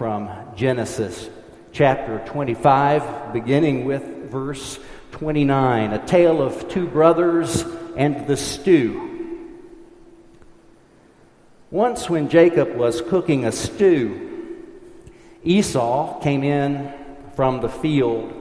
from Genesis chapter 25, beginning with verse 29, a tale of two brothers and the stew. Once, when Jacob was cooking a stew, Esau came in from the field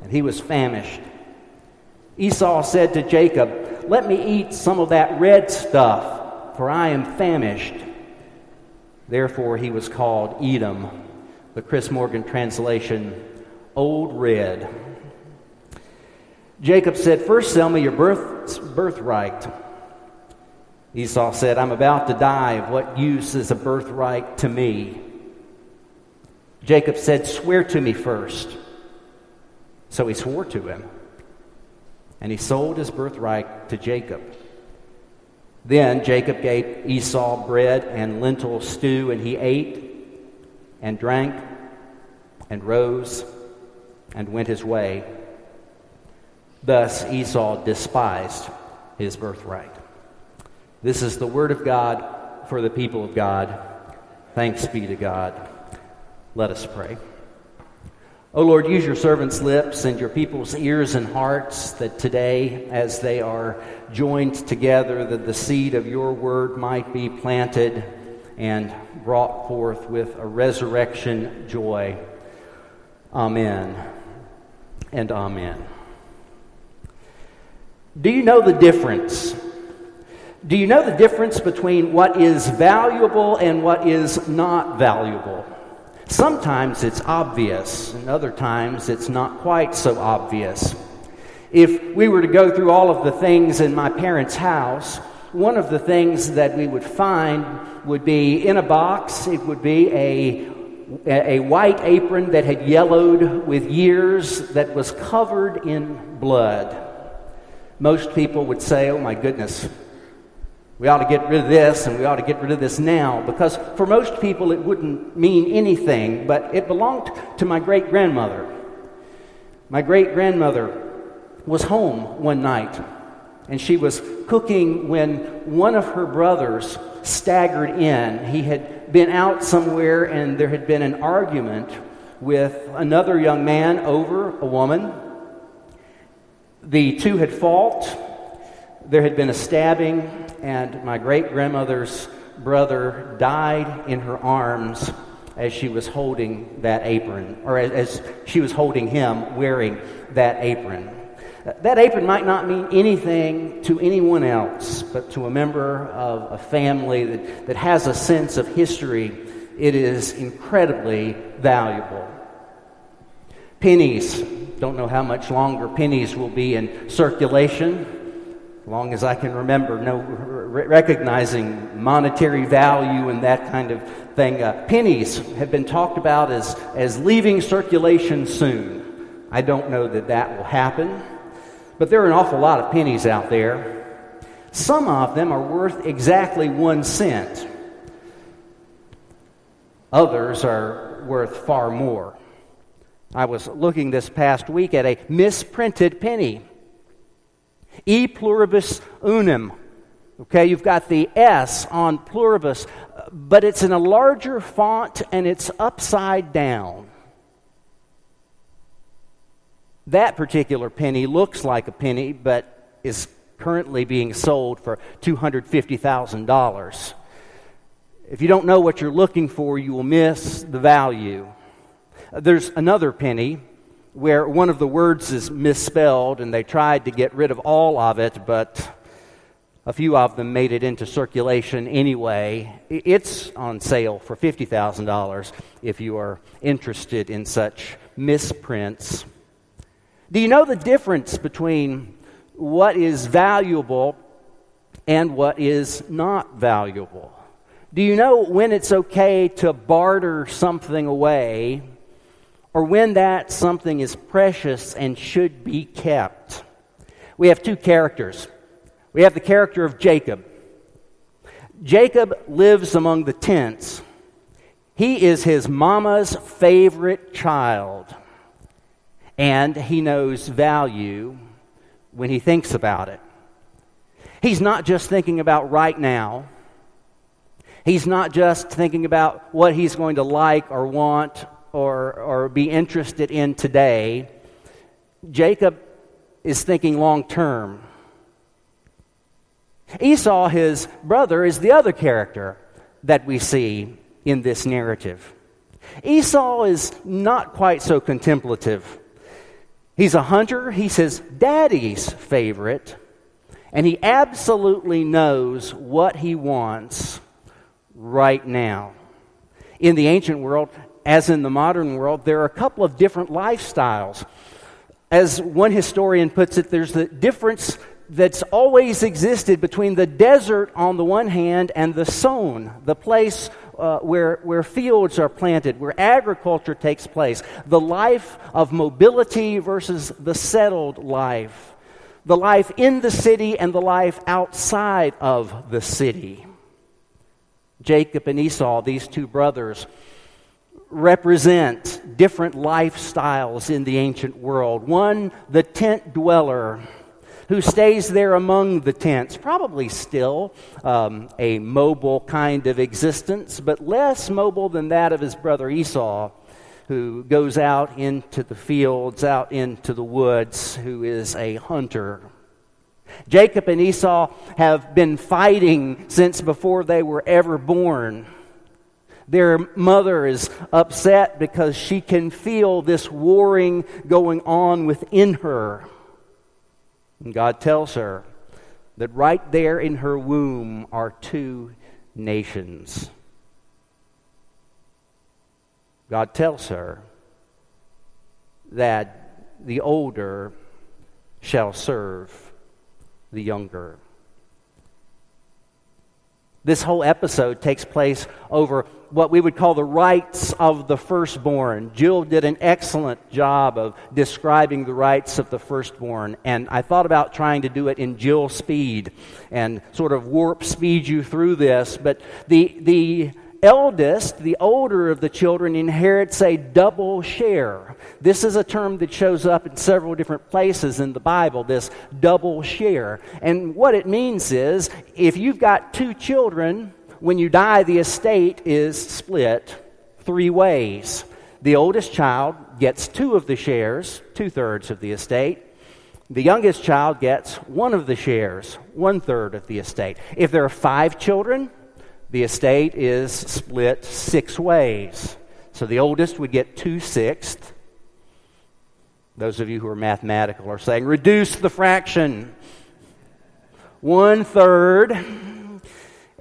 and he was famished. Esau said to Jacob, Let me eat some of that red stuff, for I am famished. Therefore, he was called Edom. The Chris Morgan translation, Old Red. Jacob said, First sell me your birth, birthright. Esau said, I'm about to die. Of what use is a birthright to me? Jacob said, Swear to me first. So he swore to him and he sold his birthright to Jacob. Then Jacob gave Esau bread and lentil stew, and he ate and drank and rose and went his way. Thus Esau despised his birthright. This is the word of God for the people of God. Thanks be to God. Let us pray. O oh Lord, use your servants' lips and your people's ears and hearts that today, as they are joined together, that the seed of your word might be planted and brought forth with a resurrection joy. Amen and amen. Do you know the difference? Do you know the difference between what is valuable and what is not valuable? Sometimes it's obvious, and other times it's not quite so obvious. If we were to go through all of the things in my parents' house, one of the things that we would find would be in a box, it would be a, a white apron that had yellowed with years that was covered in blood. Most people would say, Oh my goodness, we ought to get rid of this and we ought to get rid of this now because for most people it wouldn't mean anything, but it belonged to my great grandmother. My great grandmother was home one night and she was cooking when one of her brothers staggered in. He had been out somewhere and there had been an argument with another young man over a woman. The two had fought. There had been a stabbing and my great grandmother's brother died in her arms as she was holding that apron, or as, she was holding him wearing that apron. That apron might not mean anything to anyone else, but to a member of a family that, that has a sense of history, it is incredibly valuable. Pennies. Don't know how much longer pennies will be in circulation long as I can remember, no, recognizing monetary value and that kind of thing. Uh, pennies have been talked about as, as leaving circulation soon. I don't know that that will happen, but there are an awful lot of pennies out there. Some of them are worth exactly one cent, others are worth far more. I was looking this past week at a misprinted penny. E pluribus unum. Okay, you've got the S on pluribus, but it's in a larger font and it's upside down. That particular penny looks like a penny, but is currently being sold for $250,000. If you don't know what you're looking for, you will miss the value. There's another penny where one of the words is misspelled, and they tried to get rid of all of it, but a few of them made it into circulation anyway. It's on sale for $50,000 if you are interested in such misprints. Do you know the difference between what is valuable and what is not valuable? Do you know when it's okay to barter something away or when that something is precious and should be kept. We have two characters. We have the character of Jacob. Jacob lives among the tents. He is his mama's favorite child, and he knows value when he thinks about it. He's not just thinking about right now, He's not just thinking about what he's going to like or want or, or be interested in today. Jacob is thinking long term. Esau, his brother, is the other character that we see in this narrative. Esau is not quite so contemplative. He's a hunter, he's his daddy's favorite, and he absolutely knows what he wants right now. In the ancient world, as in the modern world, there are a couple of different lifestyles. As one historian puts it, there's the difference that's always existed between the desert on the one hand and the sown, the place uh, where, where fields are planted, where agriculture takes place, the life of mobility versus the settled life, the life in the city and the life outside of the city. Jacob and Esau, these two brothers, represent different lifestyles in the ancient world. One, the tent dweller who stays there among the tents, probably still um, a mobile kind of existence, but less mobile than that of his brother Esau, who goes out into the fields, out into the woods, who is a hunter. Jacob and Esau have been fighting since before they were ever born. Their mother is upset because she can feel this warring going on within her. And God tells her that right there in her womb are two nations. God tells her that the older shall serve the younger. This whole episode takes place over what we would call the rights of the firstborn. Jill did an excellent job of describing the rights of the firstborn, and I thought about trying to do it in Jill speed and sort of warp speed you through this, but the, the eldest, the older of the children, inherits a double share. This is a term that shows up in several different places in the Bible, this double share. And what it means is if you've got two children, when you die, the estate is split three ways. The oldest child gets two of the shares, two thirds of the estate. The youngest child gets one of the shares, one third of the estate. If there are five children, the estate is split six ways. So the oldest would get two sixths. Those of you who are mathematical are saying, reduce the fraction. One third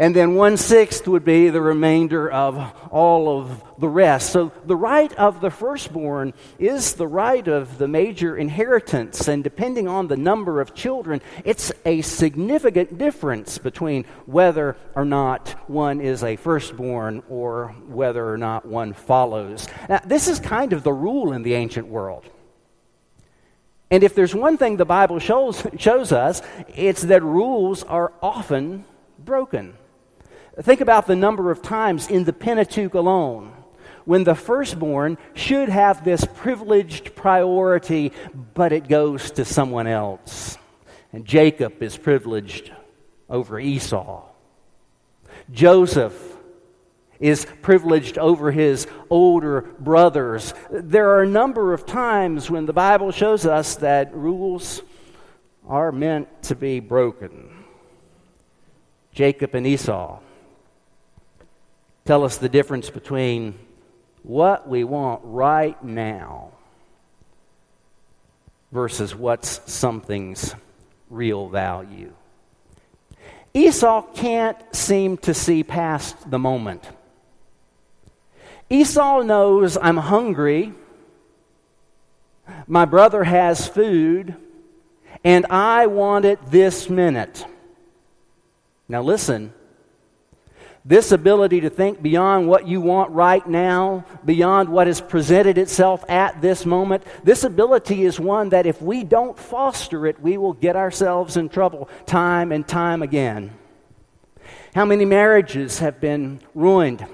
and then one sixth would be the remainder of all of the rest. So the right of the firstborn is the right of the major inheritance, and depending on the number of children, it's a significant difference between whether or not one is a firstborn or whether or not one follows. Now, this is kind of the rule in the ancient world. And if there's one thing the Bible shows, shows us, it's that rules are often broken. Think about the number of times in the Pentateuch alone when the firstborn should have this privileged priority, but it goes to someone else. And Jacob is privileged over Esau. Joseph is privileged over his older brothers. There are a number of times when the Bible shows us that rules are meant to be broken. Jacob and Esau tell us the difference between what we want right now versus what's something's real value. Esau can't seem to see past the moment. Esau knows I'm hungry, my brother has food, and I want it this minute. Now, listen, this ability to think beyond what you want right now, beyond what has presented itself at this moment, this ability is one that if we don't foster it, we will get ourselves in trouble time and time again. How many marriages have been ruined?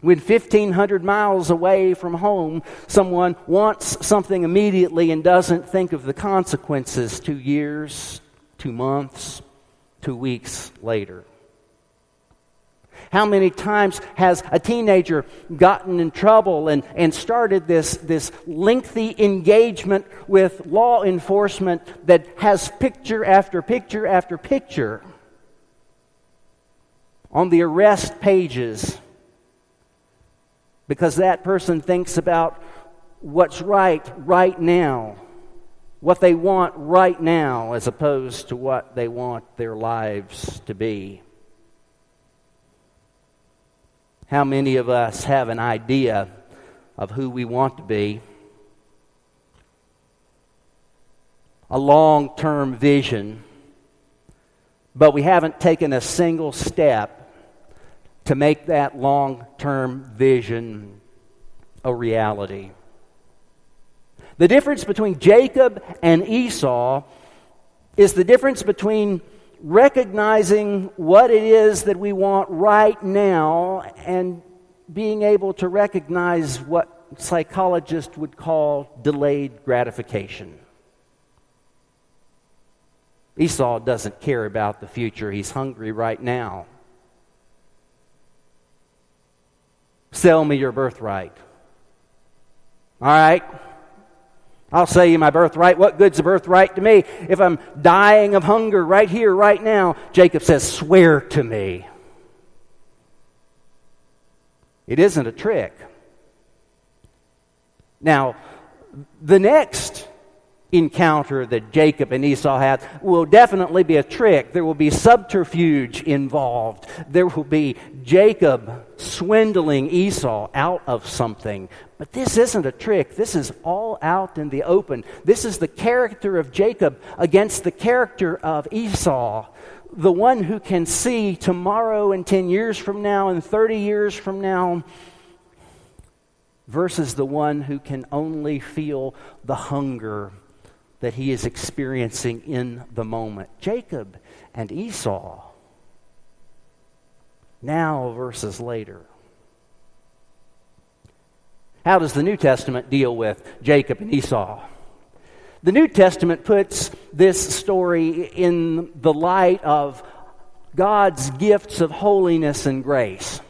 When 1,500 miles away from home, someone wants something immediately and doesn't think of the consequences two years, two months, two weeks later. How many times has a teenager gotten in trouble and, and started this, this lengthy engagement with law enforcement that has picture after picture after picture on the arrest pages because that person thinks about what's right right now, what they want right now, as opposed to what they want their lives to be? How many of us have an idea of who we want to be? A long term vision, but we haven't taken a single step to make that long term vision a reality. The difference between Jacob and Esau is the difference between recognizing what it is that we want right now and being able to recognize what psychologists would call delayed gratification. Esau doesn't care about the future, he's hungry right now. Sell me your birthright. All right? I'll sell you my birthright. What good's a birthright to me if I'm dying of hunger right here, right now? Jacob says, Swear to me. It isn't a trick. Now, the next encounter that Jacob and Esau had will definitely be a trick. There will be subterfuge involved. There will be Jacob swindling Esau out of something. But this isn't a trick. This is all out in the open. This is the character of Jacob against the character of Esau. The one who can see tomorrow and 10 years from now and 30 years from now versus the one who can only feel the hunger that he is experiencing in the moment. Jacob and Esau. Now, versus later. How does the New Testament deal with Jacob and Esau? The New Testament puts this story in the light of God's gifts of holiness and grace.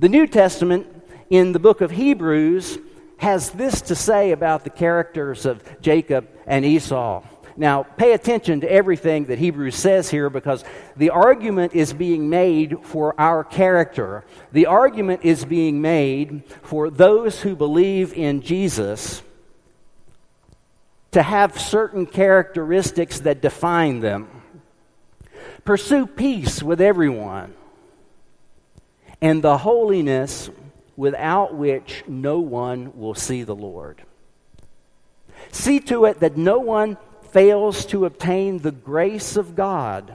The New Testament in the book of Hebrews has this to say about the characters of Jacob and Esau. Now, pay attention to everything that Hebrews says here because the argument is being made for our character. The argument is being made for those who believe in Jesus to have certain characteristics that define them. Pursue peace with everyone and the holiness without which no one will see the Lord. See to it that no one fails to obtain the grace of God,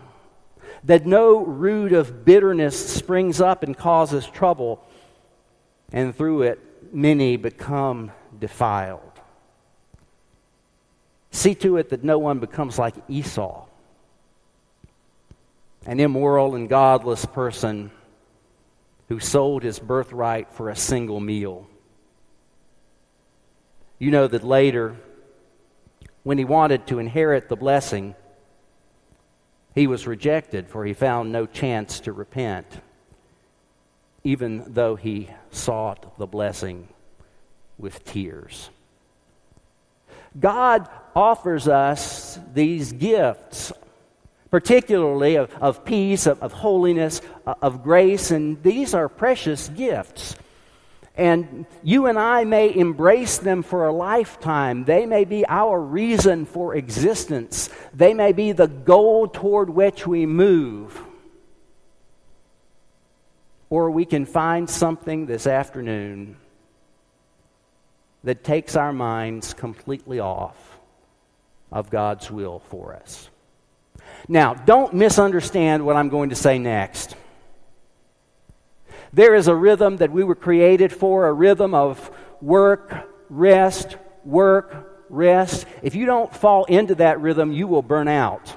that no root of bitterness springs up and causes trouble, and through it many become defiled. See to it that no one becomes like Esau, an immoral and godless person who sold his birthright for a single meal. You know that later, when he wanted to inherit the blessing, he was rejected, for he found no chance to repent, even though he sought the blessing with tears. God offers us these gifts particularly of, of peace, of, of holiness, uh, of grace, and these are precious gifts. And you and I may embrace them for a lifetime. They may be our reason for existence. They may be the goal toward which we move. Or we can find something this afternoon that takes our minds completely off of God's will for us. Now, don't misunderstand what I'm going to say next. There is a rhythm that we were created for, a rhythm of work, rest, work, rest. If you don't fall into that rhythm, you will burn out.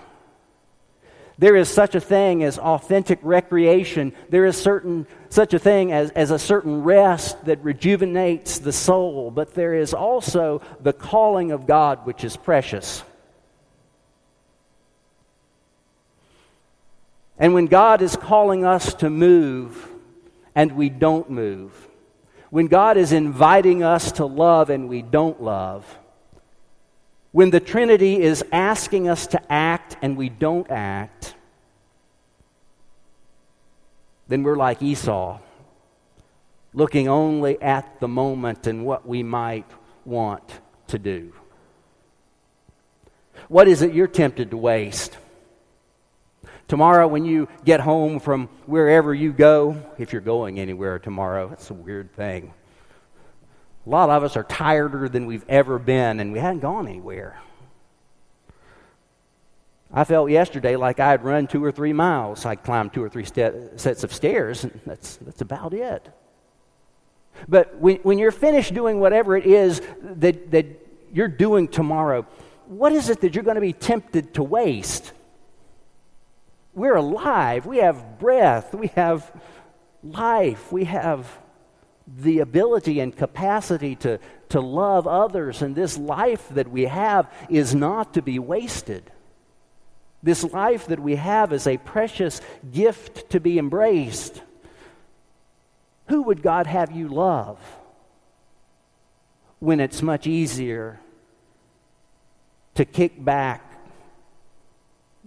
There is such a thing as authentic recreation. There is certain, such a thing as, as a certain rest that rejuvenates the soul. But there is also the calling of God, which is precious. And when God is calling us to move and we don't move, when God is inviting us to love and we don't love, when the Trinity is asking us to act and we don't act, then we're like Esau, looking only at the moment and what we might want to do. What is it you're tempted to waste? Tomorrow, when you get home from wherever you go, if you're going anywhere tomorrow, that's a weird thing. A lot of us are tireder than we've ever been, and we hadn't gone anywhere. I felt yesterday like I had run two or three miles. I climbed two or three sets of stairs, and that's, that's about it. But when, when you're finished doing whatever it is that, that you're doing tomorrow, what is it that you're going to be tempted to waste? We're alive. We have breath. We have life. We have the ability and capacity to, to love others. And this life that we have is not to be wasted. This life that we have is a precious gift to be embraced. Who would God have you love when it's much easier to kick back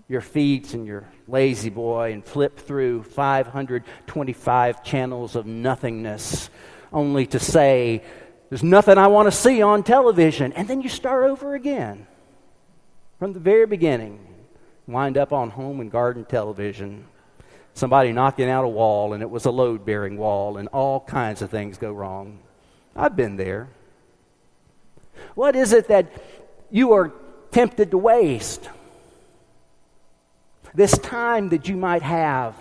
your feet and your La-Z-Boy and flip through 525 channels of nothingness only to say, There's nothing I want to see on television. And then you start over again from the very beginning. Wind up on home and garden television. Somebody knocking out a wall, and it was a load bearing wall, and all kinds of things go wrong. I've been there. What is it that you are tempted to waste. This time that you might have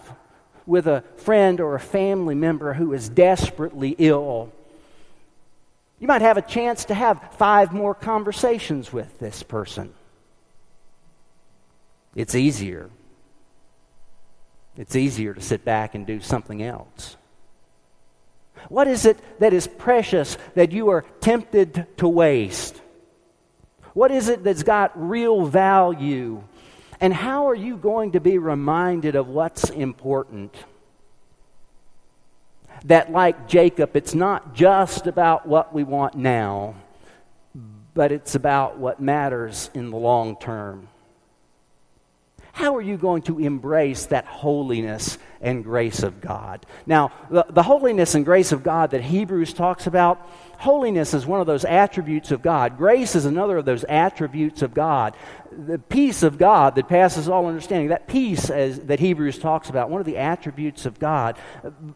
with a friend or a family member who is desperately ill. You might have a chance to have five more conversations with this person. It's easier. It's easier to sit back and do something else. What is it that is precious that you are tempted to waste? What is it that's got real value? And how are you going to be reminded of what's important? That, like Jacob, it's not just about what we want now, but it's about what matters in the long term. How are you going to embrace that holiness and grace of God? Now, the, the holiness and grace of God that Hebrews talks about Holiness is one of those attributes of God. Grace is another of those attributes of God. The peace of God that passes all understanding, that peace as, that Hebrews talks about, one of the attributes of God.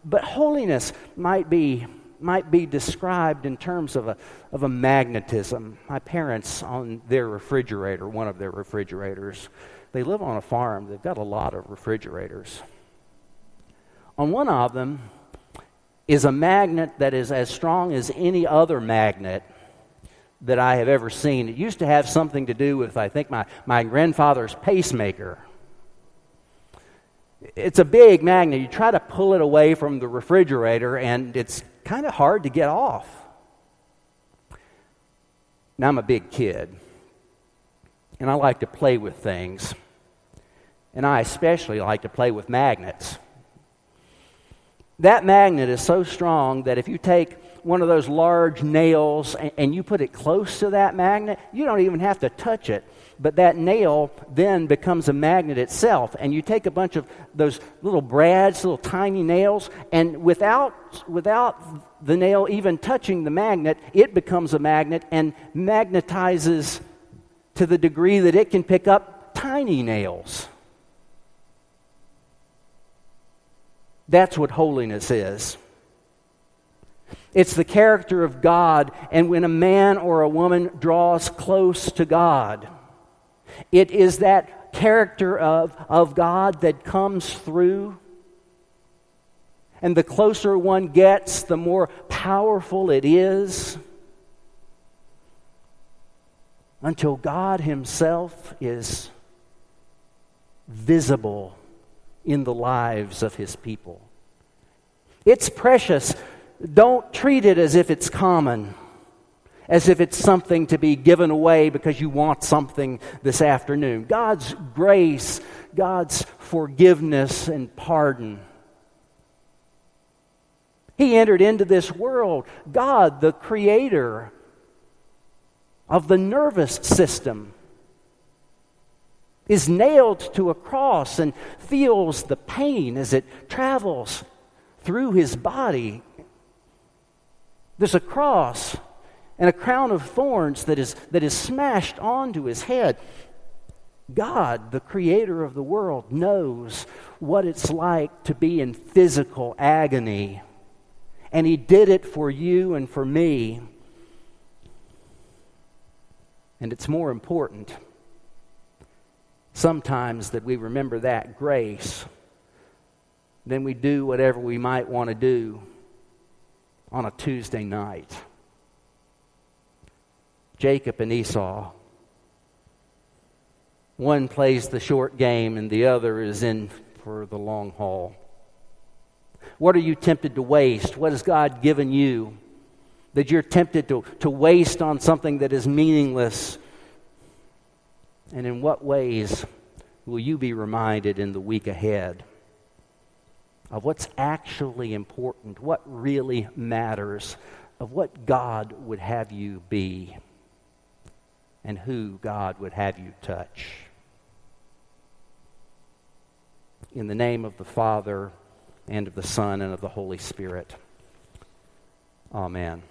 But holiness might be, might be described in terms of a, of a magnetism. My parents, on their refrigerator, one of their refrigerators, they live on a farm. They've got a lot of refrigerators. On one of them, is a magnet that is as strong as any other magnet that I have ever seen. It used to have something to do with, I think, my, my grandfather's pacemaker. It's a big magnet. You try to pull it away from the refrigerator, and it's kind of hard to get off. Now, I'm a big kid, and I like to play with things. And I especially like to play with magnets. That magnet is so strong that if you take one of those large nails and, and, you put it close to that magnet, you don't even have to touch it. But that nail then becomes a magnet itself. And you take a bunch of those little brads, little tiny nails, and without, without the nail even touching the magnet, it becomes a magnet and magnetizes to the degree that it can pick up tiny nails. That's what holiness is. It's the character of God, and when a man or a woman draws close to God, it is that character of, of God that comes through. And the closer one gets, the more powerful it is. Until God Himself is visible in the lives of his people. It's precious. Don't treat it as if it's common, as if it's something to be given away because you want something this afternoon. God's grace, God's forgiveness and pardon. He entered into this world, God, the creator of the nervous system, is nailed to a cross and feels the pain as it travels through his body. There's a cross and a crown of thorns that is, that is smashed onto his head. God, the creator of the world, knows what it's like to be in physical agony. And he did it for you and for me. And it's more important sometimes that we remember that grace than we do whatever we might want to do on a Tuesday night. Jacob and Esau. One plays the short game and the other is in for the long haul. What are you tempted to waste? What has God given you that you're tempted to, to waste on something that is meaningless? And in what ways will you be reminded in the week ahead of what's actually important, what really matters, of what God would have you be, and who God would have you touch? In the name of the Father, and of the Son, and of the Holy Spirit. Amen.